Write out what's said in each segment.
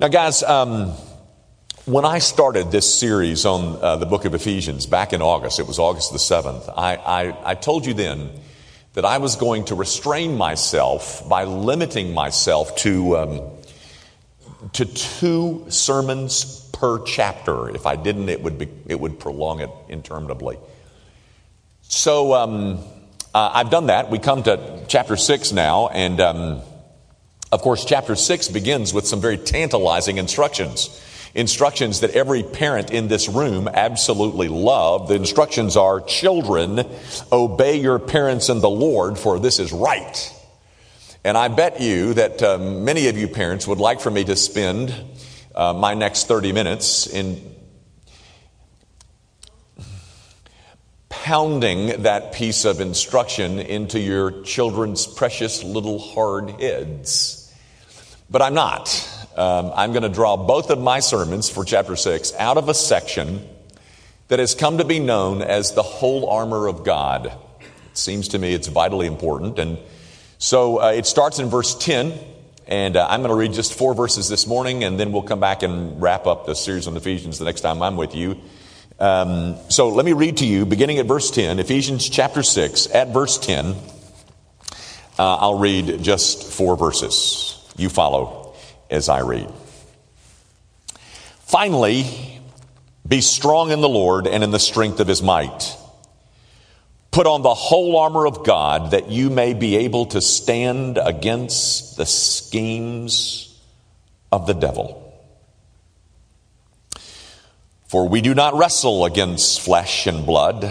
Now, guys, um, when I started this series on uh, the book of Ephesians back in August, it was August the 7th, I, I, I told you then that I was going to restrain myself by limiting myself to, um, to two sermons per chapter. If I didn't, it would, be, it would prolong it interminably. So um, uh, I've done that. We come to chapter 6 now, and um, of course, chapter 6 begins with some very tantalizing instructions. Instructions that every parent in this room absolutely love. The instructions are children, obey your parents in the Lord, for this is right. And I bet you that uh, many of you parents would like for me to spend uh, my next 30 minutes in pounding that piece of instruction into your children's precious little hard heads. But I'm not. Um, I'm going to draw both of my sermons for chapter 6 out of a section that has come to be known as the whole armor of God. It seems to me it's vitally important. And so uh, it starts in verse 10. And uh, I'm going to read just four verses this morning, and then we'll come back and wrap up the series on Ephesians the next time I'm with you. Um, so let me read to you, beginning at verse 10, Ephesians chapter 6, at verse 10. Uh, I'll read just four verses. You follow as I read. Finally, be strong in the Lord and in the strength of his might. Put on the whole armor of God that you may be able to stand against the schemes of the devil. For we do not wrestle against flesh and blood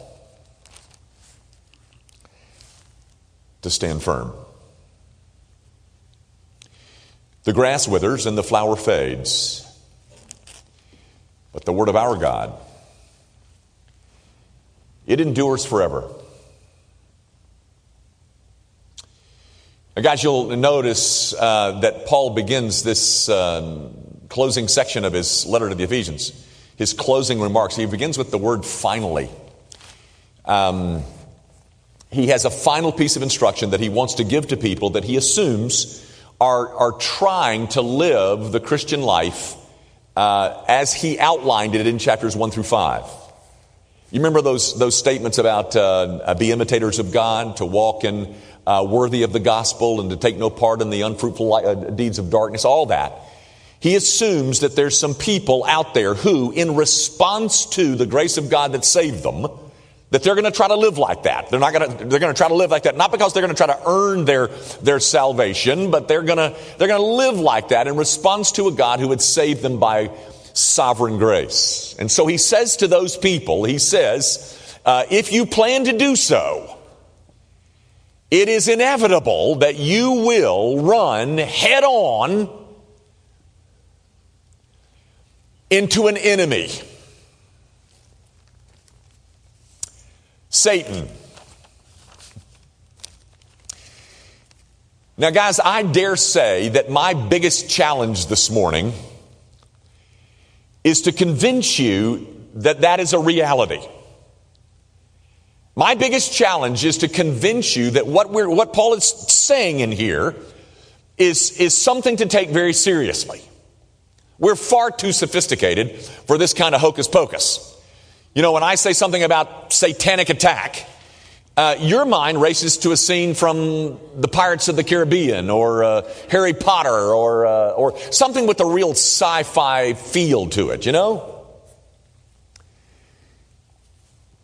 to stand firm. The grass withers and the flower fades, but the word of our God, it endures forever. Now, guys, you'll notice uh, that Paul begins this um, closing section of his letter to the Ephesians, his closing remarks. He begins with the word finally. Um, he has a final piece of instruction that he wants to give to people that he assumes are, are trying to live the Christian life uh, as he outlined it in chapters 1 through 5. You remember those, those statements about uh, be imitators of God, to walk in uh, worthy of the gospel, and to take no part in the unfruitful li- uh, deeds of darkness, all that. He assumes that there's some people out there who, in response to the grace of God that saved them, that they're going to try to live like that. They're not going to, they're going to try to live like that, not because they're going to try to earn their, their salvation, but they're going to, they're going to live like that in response to a God who had saved them by sovereign grace. And so he says to those people, he says, uh, if you plan to do so, it is inevitable that you will run head on into an enemy. Satan. Now, guys, I dare say that my biggest challenge this morning is to convince you that that is a reality. My biggest challenge is to convince you that what, we're, what Paul is saying in here is, is something to take very seriously. We're far too sophisticated for this kind of hocus pocus. You know, when I say something about satanic attack, uh, your mind races to a scene from the Pirates of the Caribbean or uh, Harry Potter or, uh, or something with a real sci fi feel to it, you know?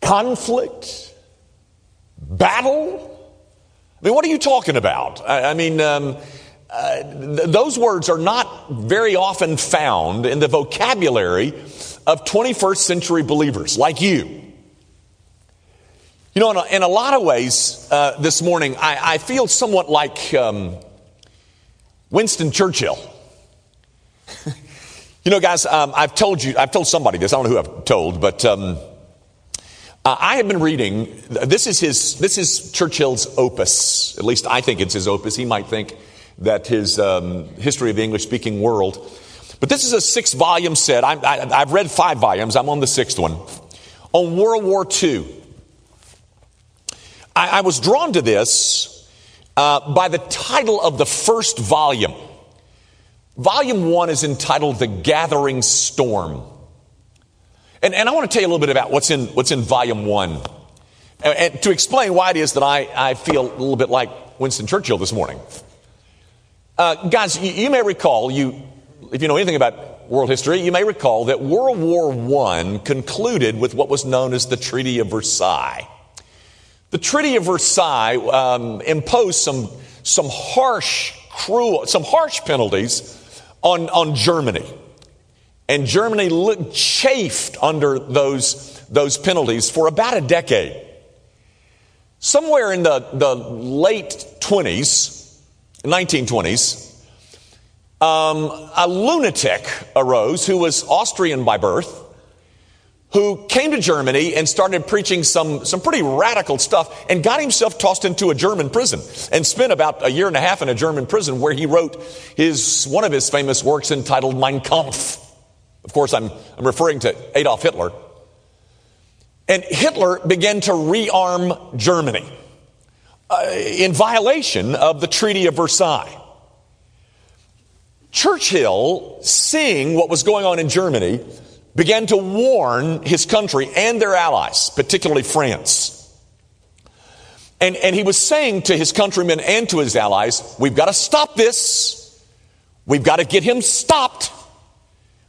Conflict? Battle? I mean, what are you talking about? I, I mean, um, uh, th- those words are not very often found in the vocabulary of 21st century believers like you. You know, in a, in a lot of ways, uh, this morning, I, I, feel somewhat like um, Winston Churchill. you know, guys, um, I've told you, I've told somebody this. I don't know who I've told, but um, uh, I have been reading. This is his. This is Churchill's opus. At least I think it's his opus. He might think that his um, history of the English-speaking world. But this is a six-volume set. I, I, I've read five volumes. I'm on the sixth one on World War II. I, I was drawn to this uh, by the title of the first volume. Volume one is entitled The Gathering Storm. And, and I want to tell you a little bit about what's in, what's in volume one. And, and to explain why it is that I, I feel a little bit like Winston Churchill this morning. Uh, guys, you, you, may recall, you, if you know anything about world history, you may recall that World War I concluded with what was known as the Treaty of Versailles. The Treaty of Versailles um, imposed some, some harsh, cruel, some harsh penalties on, on Germany. And Germany looked, chafed under those, those penalties for about a decade. Somewhere in the, the late 20s, 1920s, um, a lunatic arose who was Austrian by birth, who came to Germany and started preaching some, some pretty radical stuff and got himself tossed into a German prison and spent about a year and a half in a German prison where he wrote his, one of his famous works entitled Mein Kampf. Of course, I'm, I'm referring to Adolf Hitler. And Hitler began to rearm Germany uh, in violation of the Treaty of Versailles. Churchill, seeing what was going on in Germany, began to warn his country and their allies, particularly France. And, and he was saying to his countrymen and to his allies, we've got to stop this. We've got to get him stopped.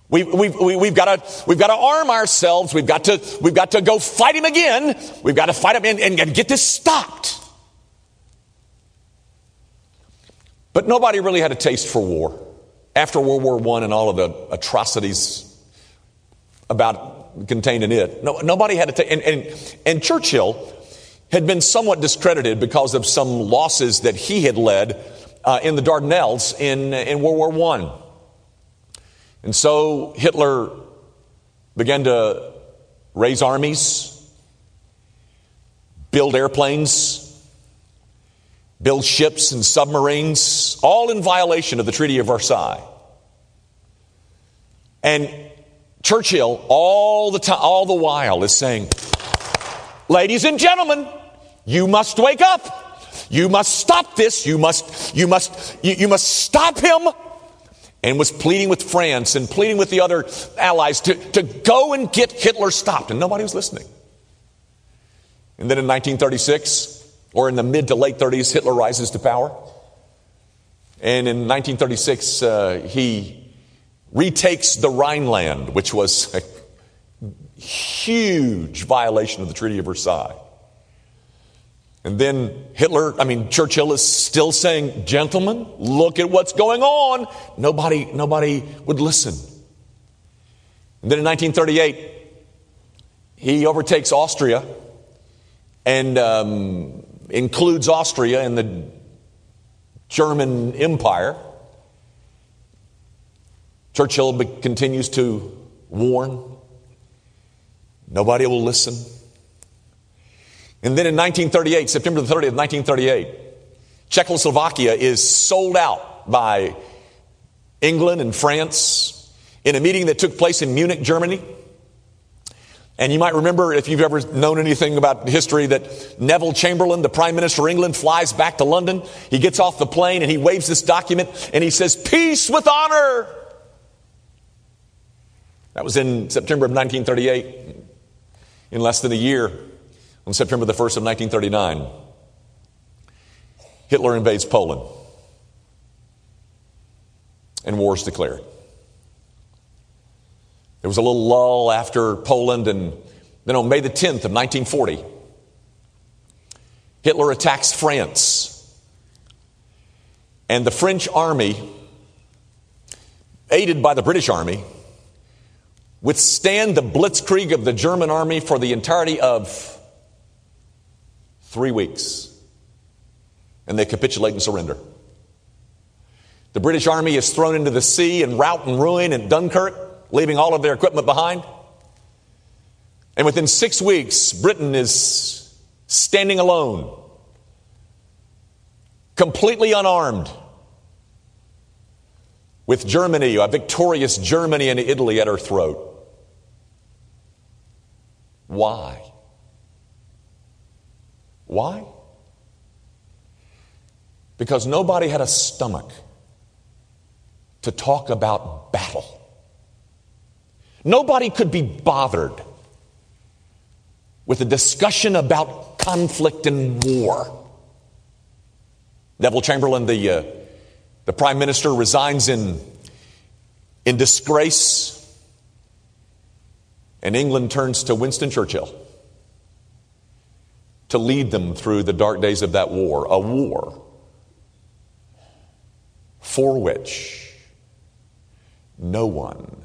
We, we've, we, we've, got to, we've got to arm ourselves. We've got to, we've got to go fight him again. We've got to fight him and, and, and get this stopped. But nobody really had a taste for war. After World War I and all of the atrocities about contained in it, no, nobody had a taste. And, and, and Churchill had been somewhat discredited because of some losses that he had led uh, in the Dardanelles in, in World War I. And so Hitler began to raise armies, build airplanes, build ships and submarines, all in violation of the Treaty of Versailles. And Churchill, all the time, all the while, is saying, "Ladies and gentlemen, you must wake up. You must stop this. You must, you must, you, you must stop him." and was pleading with France and pleading with the other allies to, to go and get Hitler stopped, and nobody was listening. And then in 1936, or in the mid to late 30s, Hitler rises to power. And in 1936, uh, he retakes the Rhineland, which was a huge violation of the Treaty of Versailles. And then Hitler, I mean, Churchill is still saying, gentlemen, look at what's going on. Nobody, nobody would listen. And then in 1938, he overtakes Austria and um, includes Austria in the German Empire. Churchill continues to warn. Nobody will listen. And then in 1938, September the 30th, 1938, Czechoslovakia is sold out by England and France in a meeting that took place in Munich, Germany. And you might remember, if you've ever known anything about history, that Neville Chamberlain, the Prime Minister of England, flies back to London. He gets off the plane and he waves this document and he says, Peace with honor. That was in September of 1938. In less than a year, on September the 1st of 1939, Hitler invades Poland and war is declared. There was a little lull after Poland, and then on May the 10th of 1940, Hitler attacks France. And the French army, aided by the British army, withstand the blitzkrieg of the German army for the entirety of Three weeks. And they capitulate and surrender. The British army is thrown into the sea in rout and ruin at Dunkirk. leaving all of their equipment behind. And within six weeks, Britain is standing alone, completely unarmed, with Germany, a victorious Germany and Italy at her throat. Why? Why? Because nobody had a stomach to talk about battle. Nobody could be bothered with a discussion about conflict and war. Neville Chamberlain, the, uh, the prime minister, resigns in, in disgrace, and England turns to Winston Churchill to lead them through the dark days of that war, a war for which no one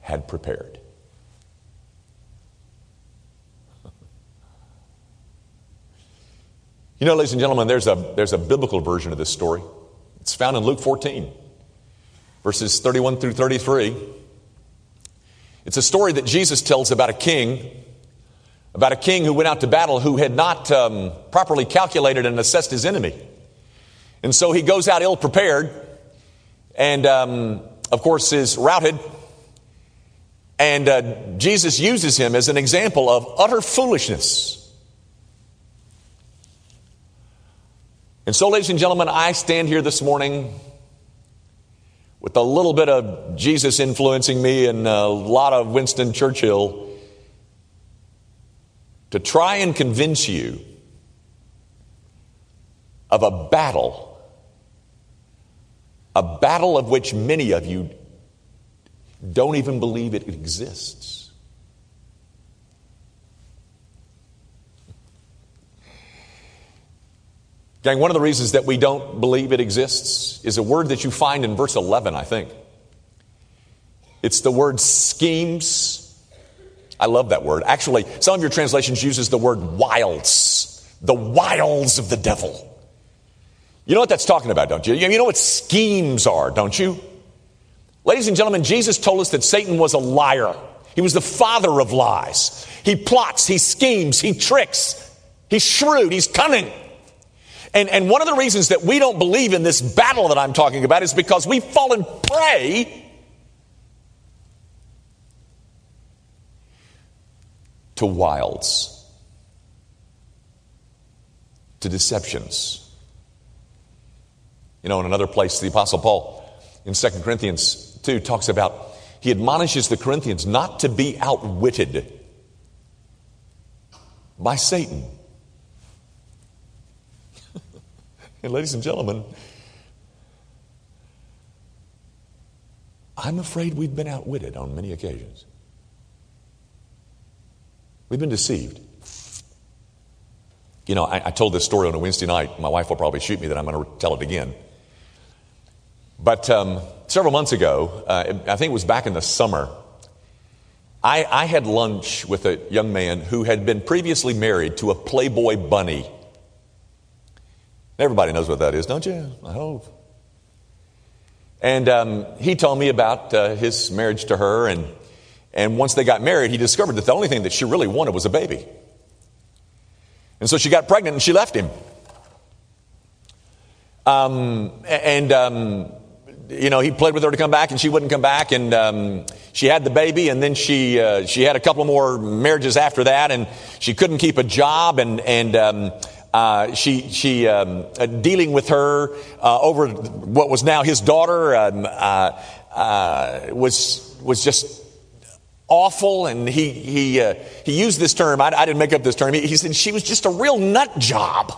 had prepared. You know, ladies and gentlemen, there's a, there's a biblical version of this story. It's found in Luke 14, verses 31 through 33. It's a story that Jesus tells about a king, about a king who went out to battle who had not um, properly calculated and assessed his enemy. And so he goes out ill prepared and um, of course is routed. And uh, Jesus uses him as an example of utter foolishness. And so, ladies and gentlemen, I stand here this morning with a little bit of Jesus influencing me and a lot of Winston Churchill to try and convince you of a battle a battle of which many of you don't even believe it exists. Gang, one of the reasons that we don't believe it exists is a word that you find in verse 11, I think. It's the word schemes. I love that word. Actually, some of your translations uses the word wiles, the wiles of the devil. You know what that's talking about, don't you? You know what schemes are, don't you? Ladies and gentlemen, Jesus told us that Satan was a liar. He was the father of lies. He plots, he schemes, he tricks, he's shrewd, he's cunning. And, and one of the reasons that we don't believe in this battle that I'm talking about is because we've fallen prey to wilds, to deceptions. You know, in another place, the Apostle Paul in 2 Corinthians 2 talks about he admonishes the Corinthians not to be outwitted by Satan. And ladies and gentlemen, I'm afraid we've been outwitted on many occasions. We've been deceived. You know, I, I, told this story on a Wednesday night. My wife will probably shoot me that I'm going to tell it again. But um, several months ago, uh, I think it was back in the summer, I, I had lunch with a young man who had been previously married to a Playboy bunny. Everybody knows what that is, don't you? I hope. And um, he told me about uh, his marriage to her, and, and once they got married, he discovered that the only thing that she really wanted was a baby. And so she got pregnant and she left him. Um, and um, you know, he played with her to come back, and she wouldn't come back, and um, she had the baby, and then she uh, she had a couple more marriages after that, and she couldn't keep a job, and and. Uh, she she um, uh, dealing with her uh, over what was now his daughter um, uh, uh, was was just awful, and he he he used this term. I, I, didn't make up this term. He, he said she was just a real nut job.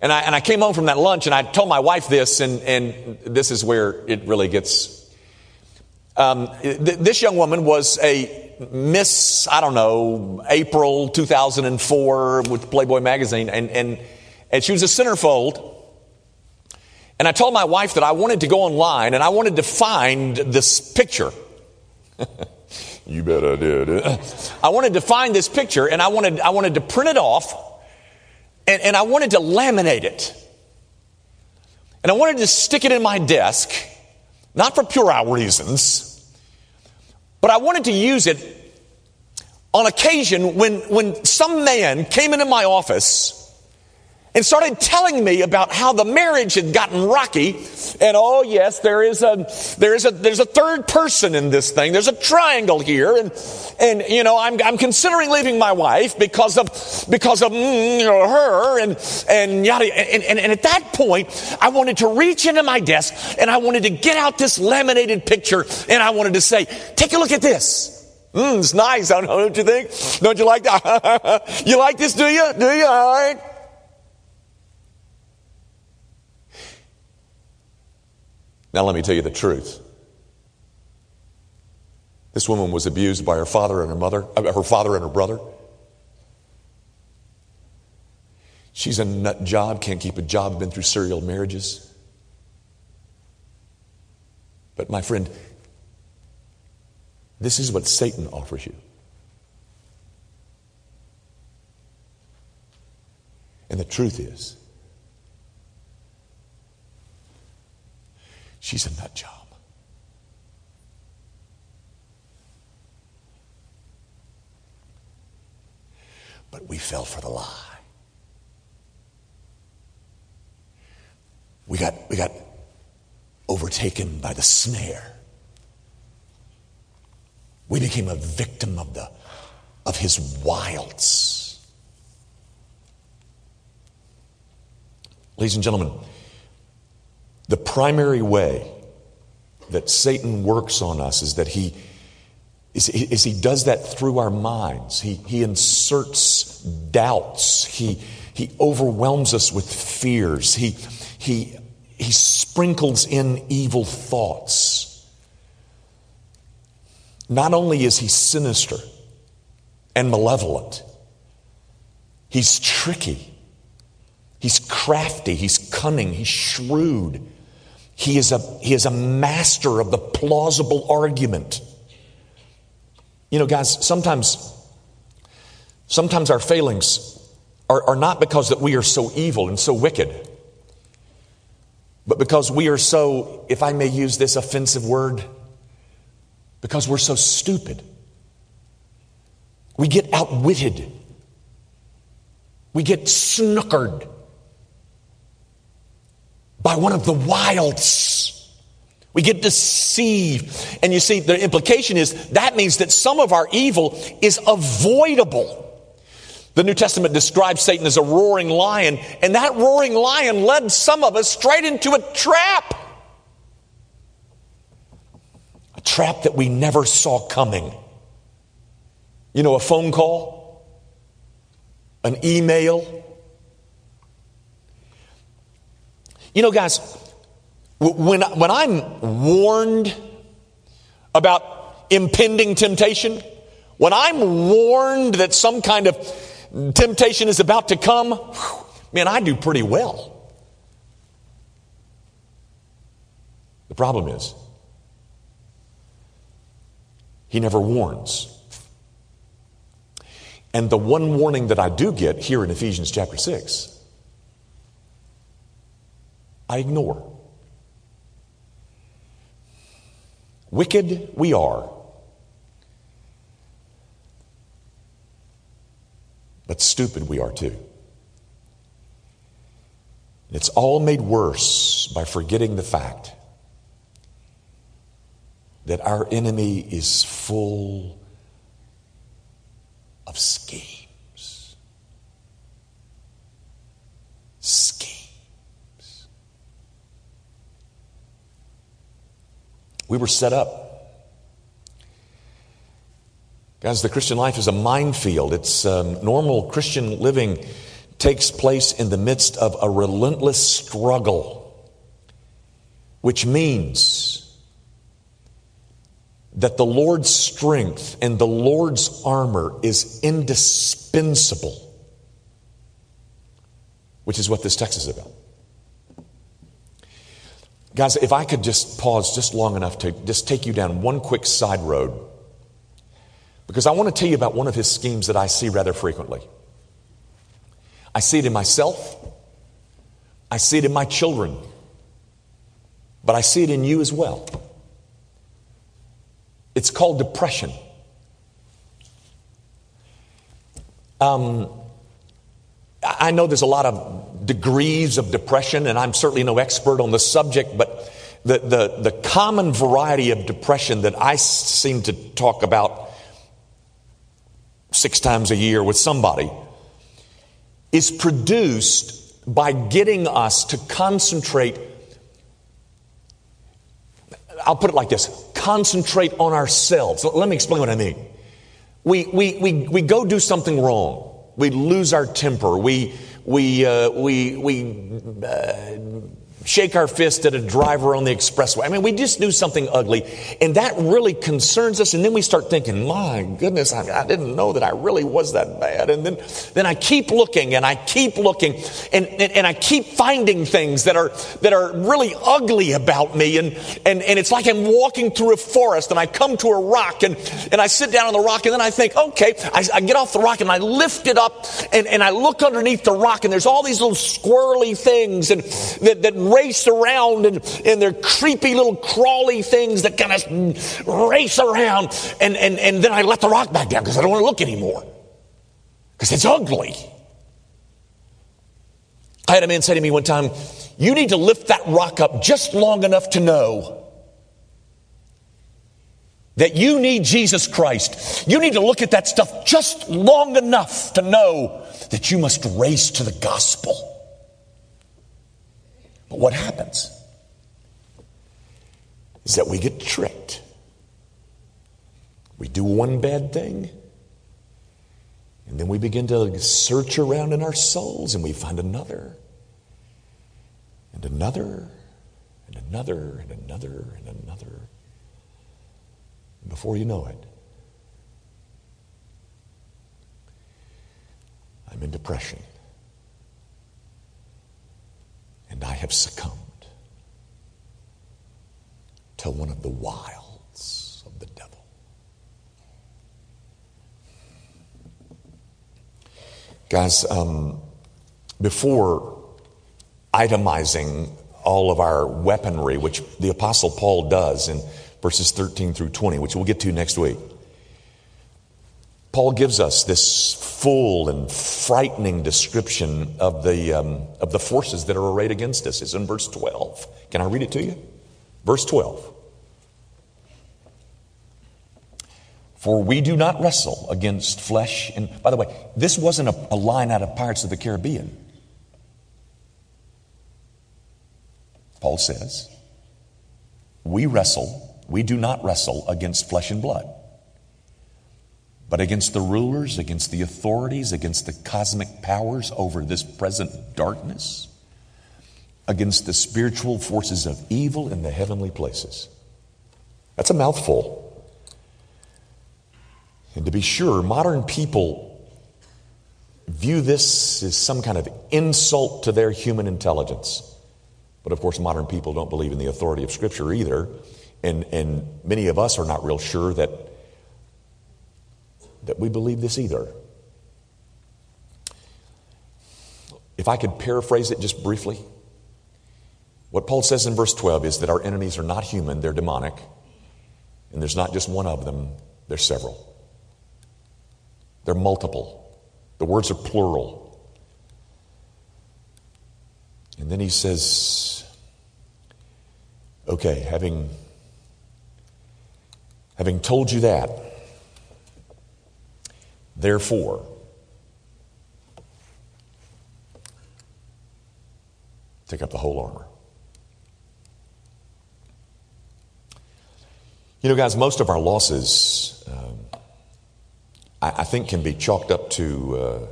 And I, and I came home from that lunch and I told my wife this, and, and this is where it really gets. Um, th- this young woman was a Miss, I don't know, April 2004 with Playboy magazine, and, and, and she was a centerfold. And I told my wife that I wanted to go online and I wanted to find this picture. you bet I did. I wanted to find this picture and I wanted, I wanted to print it off and, and I wanted to laminate it. And I wanted to stick it in my desk not for puerile reasons, but I wanted to use it on occasion when, when some man came into my office and started telling me about how the marriage had gotten rocky and oh yes there is a there is a there's a third person in this thing there's a triangle here and and you know i'm, I'm considering leaving my wife because of because of mm, you know, her and and yada and, and, and at that point i wanted to reach into my desk and i wanted to get out this laminated picture and i wanted to say take a look at this Mm, it's nice. I don't know what you think. Don't you like that? you like this, do you? Do you? All right. Now, let me tell you the truth. This woman was abused by her father and her mother, uh, her father and her brother. She's a nut job, can't keep a job, been through serial marriages. But my friend, this is what Satan offers you. And the truth is, she's a nut job. But we fell for the lie. We got, we got overtaken by the snare. We became a victim of, the, of his wilds. Ladies and gentlemen, the primary way that Satan works on us is that he is, is he does that through our minds. He, he inserts doubts. He, he overwhelms us with fears. He, he, he sprinkles in evil thoughts. Not only is he sinister and malevolent, he's tricky, he's crafty, he's cunning, he's shrewd. He is a, he is a master of the plausible argument. You know, guys, sometimes, sometimes our failings are, are not because that we are so evil and so wicked, but because we are so, if I may use this offensive word, because we're so stupid. We get outwitted. We get snookered by one of the wilds. We get deceived. And you see, the implication is that means that some of our evil is avoidable. The New Testament describes Satan as a roaring lion, and that roaring lion led some of us straight into a trap. A trap that we never saw coming. You know, a phone call, an email. You know, guys, when, when I'm warned about impending temptation, when I'm warned that some kind of temptation is about to come, man, I do pretty well. The problem is, he never warns. And the one warning that I do get here in Ephesians chapter 6, I ignore. Wicked we are, but stupid we are too. It's all made worse by forgetting the fact that our enemy is full of schemes. Schemes. We were set up. Guys, the Christian life is a minefield. It's um, normal Christian living takes place in the midst of a relentless struggle, which means that the Lord's strength and the Lord's armor is indispensable, which is what this text is about. Guys, if I could just pause just long enough to just take you down one quick side road, because I want to tell you about one of his schemes that I see rather frequently. I see it in myself, I see it in my children, but I see it in you as well. It's called depression. Um, I know there's a lot of degrees of depression, and I'm certainly no expert on the subject, but the, the, the common variety of depression that I seem to talk about six times a year with somebody is produced by getting us to concentrate. I'll put it like this concentrate on ourselves. Let me explain what I mean. We, we, we, we go do something wrong. We lose our temper. We, we, uh, we, we uh, shake our fist at a driver on the expressway. I mean, we just do something ugly, and that really concerns us. And then we start thinking, my goodness, I, I, didn't know that I really was that bad. And then, then I keep looking and I keep looking and, and, and I keep finding things that are, that are really ugly about me. And, and, and it's like I'm walking through a forest and I come to a rock and, and I sit down on the rock and then I think, okay, I, I get off the rock and I lift it up and, and I look underneath the rock and there's all these little squirrely things and that, that race around and, and they're creepy little crawly things that kind of race around. And, and, and then I let the rock back down because I don't want to look anymore because it's ugly. I had a man say to me one time, You need to lift that rock up just long enough to know that you need Jesus Christ. You need to look at that stuff just long enough to know that you must race to the gospel. But what happens is that we get tricked. We do one bad thing, and then we begin to search around in our souls and we find another, and another, and another, and another, and another. And before you know it, I'm in depression and I have succumbed to one of the wiles of the devil. Guys, um, before itemizing all of our weaponry, which the Apostle Paul does in verses 13 through 20, which we'll get to next week, Paul gives us this full and frightening description of the, um, of the forces that are arrayed against us. It's in verse 12. Can I read it to you? Verse 12. For we do not wrestle against flesh and, by the way, this wasn't a, a line out of Pirates of the Caribbean. Paul says, we wrestle, we do not wrestle against flesh and blood but against the rulers, against the authorities, against the cosmic powers over this present darkness, against the spiritual forces of evil in the heavenly places. That's a mouthful. And to be sure, modern people view this as some kind of insult to their human intelligence. But of course, modern people don't believe in the authority of Scripture either. And, and many of us are not real sure that that we believe this either. If I could paraphrase it just briefly, what Paul says in verse 12 is that our enemies are not human, they're demonic. And there's not just one of them, there's several. They're multiple. The words are plural. And then he says, okay, having, having told you that, Therefore, take up the whole armor. You know, guys, most of our losses, um, I, I, think, can be chalked up to, uh,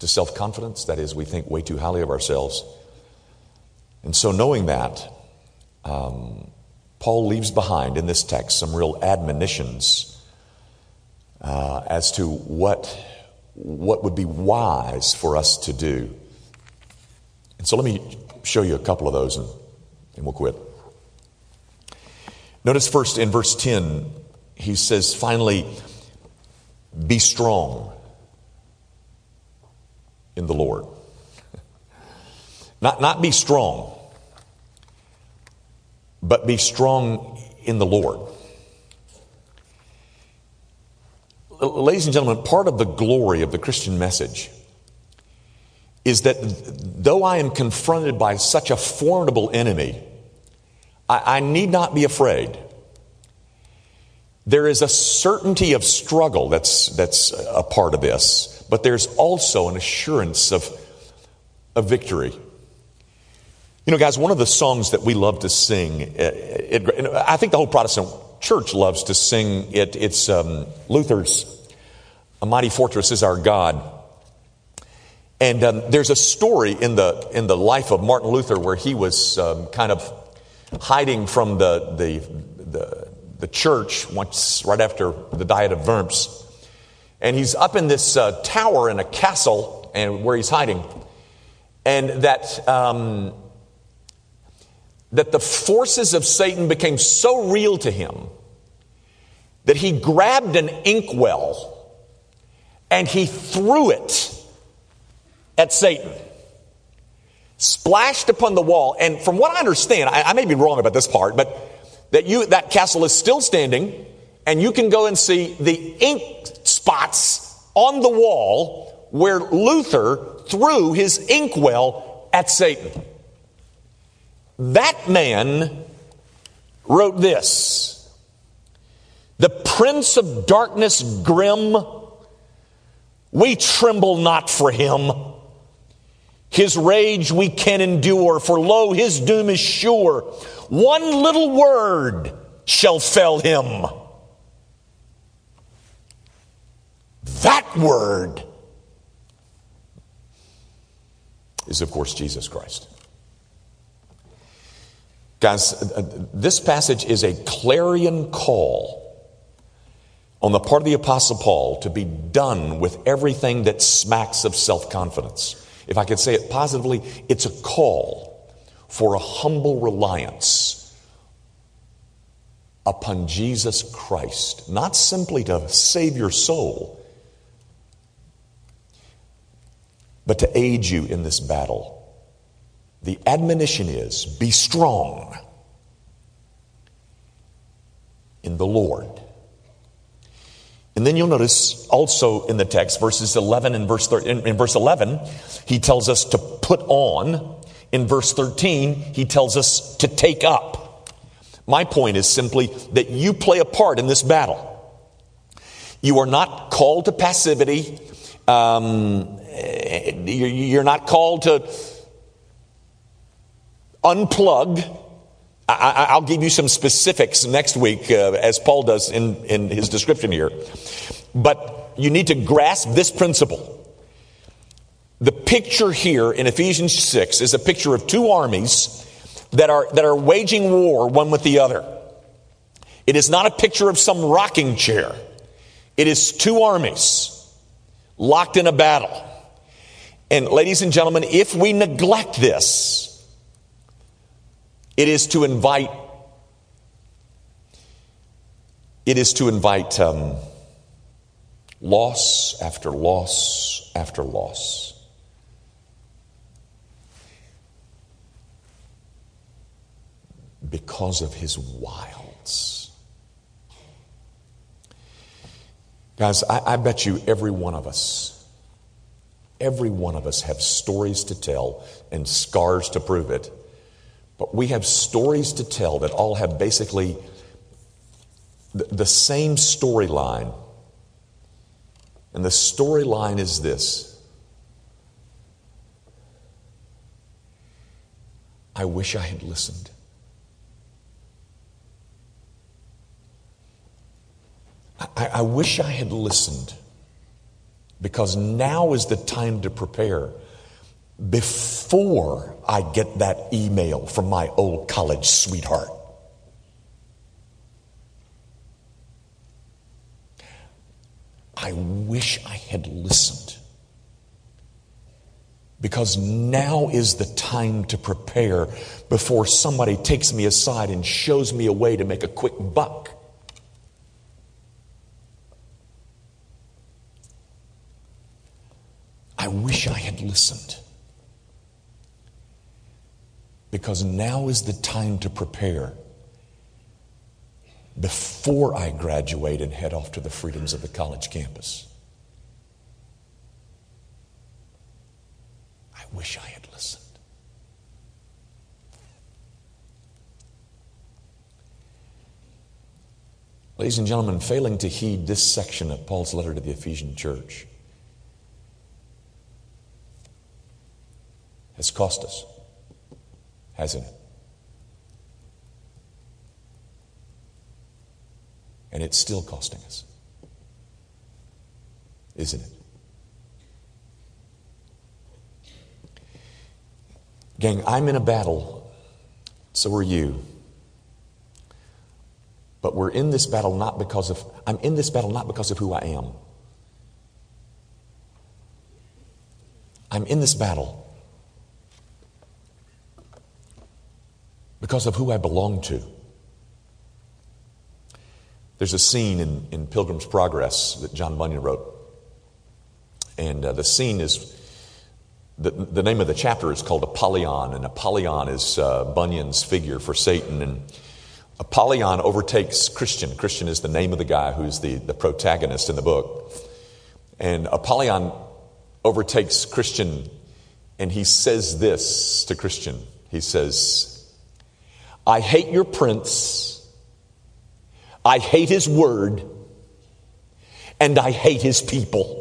to self confidence. That is, we think way too highly of ourselves. And so, knowing that, um, Paul leaves behind in this text some real admonitions uh, as to what, what would be wise for us to do. And so let me show you a couple of those and, and we'll quit. Notice first in verse 10, he says, finally, be strong in the Lord. Not, not be strong, but be strong in the Lord. Ladies and gentlemen, part of the glory of the Christian message is that though I am confronted by such a formidable enemy, I, I need not be afraid. There is a certainty of struggle that's, that's a part of this, but there's also an assurance of, of victory. You know, guys, one of the songs that we love to sing, it, it, I think the whole Protestant church loves to sing it. It's um, Luther's A Mighty Fortress is Our God. And um, there's a story in the, in the life of Martin Luther where he was um, kind of hiding from the, the, the, the, church once right after the Diet of Worms. And he's up in this uh, tower in a castle and where he's hiding. And that, um, that the forces of Satan became so real to him that he grabbed an inkwell and he threw it at Satan splashed upon the wall. And from what I understand, I, I may be wrong about this part, but that you that castle is still standing, and you can go and see the ink spots on the wall where Luther threw his inkwell at Satan. That man wrote this The prince of darkness grim, we tremble not for him. His rage we can endure, for lo, his doom is sure. One little word shall fell him. That word is, of course, Jesus Christ. Guys, uh, uh, this passage is a clarion call on the part of the Apostle Paul to be done with everything that smacks of self confidence. If I could say it positively, it's a call for a humble reliance upon Jesus Christ, not simply to save your soul, but to aid you in this battle. The admonition is be strong in the Lord and then you'll notice also in the text, verses 11 and verse 13, in, verse 11, he tells us to put on. In verse 13, he tells us to take up. My point is simply that you play a part in this battle. You are not called to passivity. Um, you're not called to unplug I, will give you some specifics next week, uh, as Paul does in, in his description here. But you need to grasp this principle. The picture here in Ephesians 6 is a picture of two armies that are, that are waging war one with the other. It is not a picture of some rocking chair. It is two armies locked in a battle. And ladies and gentlemen, if we neglect this, it is to invite, it is to invite um, loss after loss after loss. Because of his wiles. Guys, I, I bet you every one of us, every one of us have stories to tell and scars to prove it but we have stories to tell that all have basically the, the same storyline. And the storyline is this I wish I had listened. I, I, wish I had listened because now is the time to prepare before I get that email from my old college sweetheart. I wish I had listened. Because now is the time to prepare before somebody takes me aside and shows me a way to make a quick buck. I wish I had listened because now is the time to prepare before I graduate and head off to the freedoms of the college campus. I wish I had listened. Ladies and gentlemen, failing to heed this section of Paul's letter to the Ephesian church has cost us, hasn't it? And it's still costing us, isn't it? Gang, I'm in a battle, so are you. But we're in this battle not because of, I'm in this battle not because of who I am. I'm in this battle because of who I belong to. There's a scene in, in Pilgrim's Progress that John Bunyan wrote. And uh, the scene is, the, the name of the chapter is called Apollyon, and Apollyon is uh, Bunyan's figure for Satan. And Apollyon overtakes Christian. Christian is the name of the guy who's the, the protagonist in the book. And Apollyon overtakes Christian, and he says this to Christian. He says, I hate your prince, I hate his word, and I hate his people.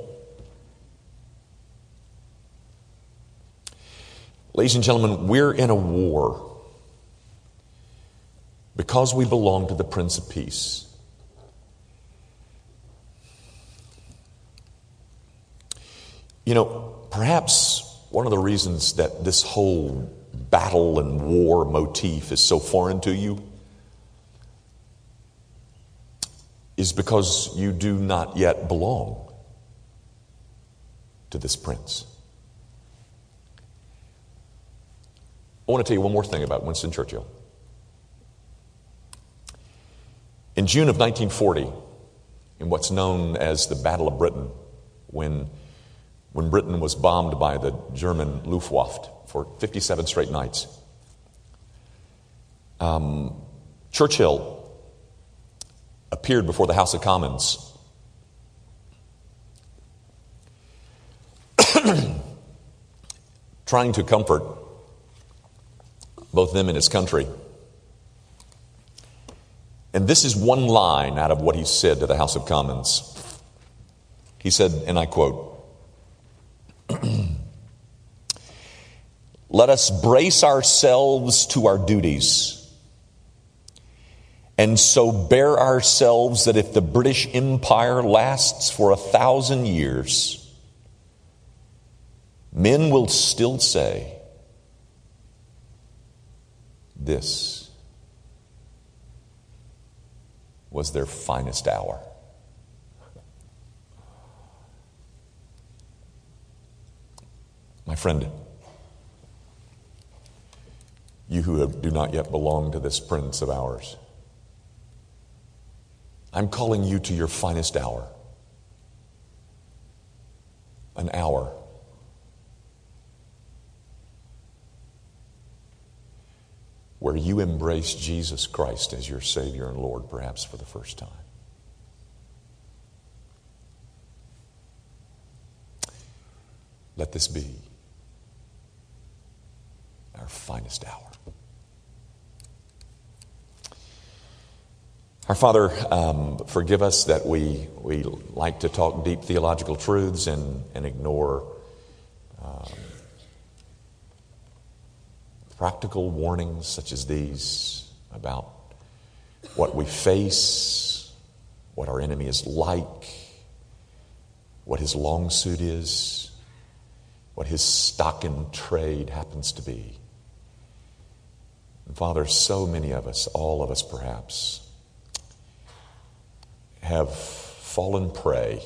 Ladies and gentlemen, we're in a war because we belong to the Prince of Peace. You know, perhaps one of the reasons that this whole battle and war motif is so foreign to you is because you do not yet belong to this prince. I want to tell you one more thing about Winston Churchill. In June of 1940, in what's known as the Battle of Britain, when, when Britain was bombed by the German Luftwaffe for 57 straight nights, um, Churchill appeared before the House of Commons. trying to comfort both them and his country. And this is one line out of what he said to the House of Commons. He said, and I quote, Let us brace ourselves to our duties and so bear ourselves that if the British Empire lasts for a thousand years, men will still say, This was their finest hour. My friend, you who do not yet belong to this prince of ours, I'm calling you to your finest hour. An hour where you embrace Jesus Christ as your Savior and Lord, perhaps for the first time. Let this be our finest hour. Our Father, um, forgive us that we, we like to talk deep theological truths and, and ignore um, practical warnings such as these about what we face, what our enemy is like, what his long suit is, what his stock in trade happens to be. And Father, so many of us, all of us perhaps, have fallen prey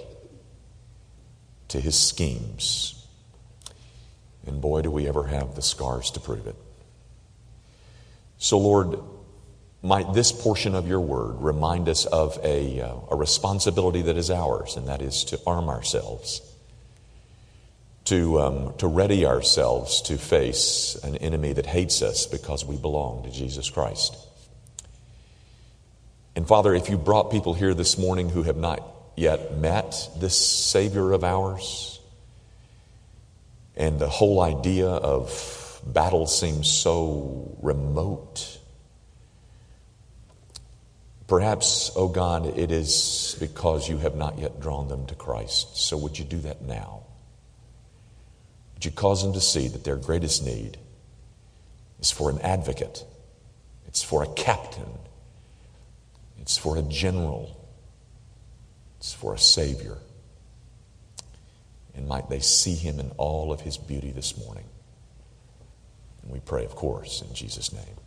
to his schemes. And boy, do we ever have the scars to prove it. So, Lord, might this portion of your word remind us of a, uh, a responsibility that is ours, and that is to arm ourselves, to, um, to ready ourselves to face an enemy that hates us because we belong to Jesus Christ. And Father, if you brought people here this morning who have not yet met this Savior of ours, and the whole idea of battle seems so remote, perhaps, oh God, it is because you have not yet drawn them to Christ. So would you do that now? Would you cause them to see that their greatest need is for an advocate, it's for a captain it's for a general, it's for a Savior. And might they see him in all of his beauty this morning. And we pray, of course, in Jesus' name.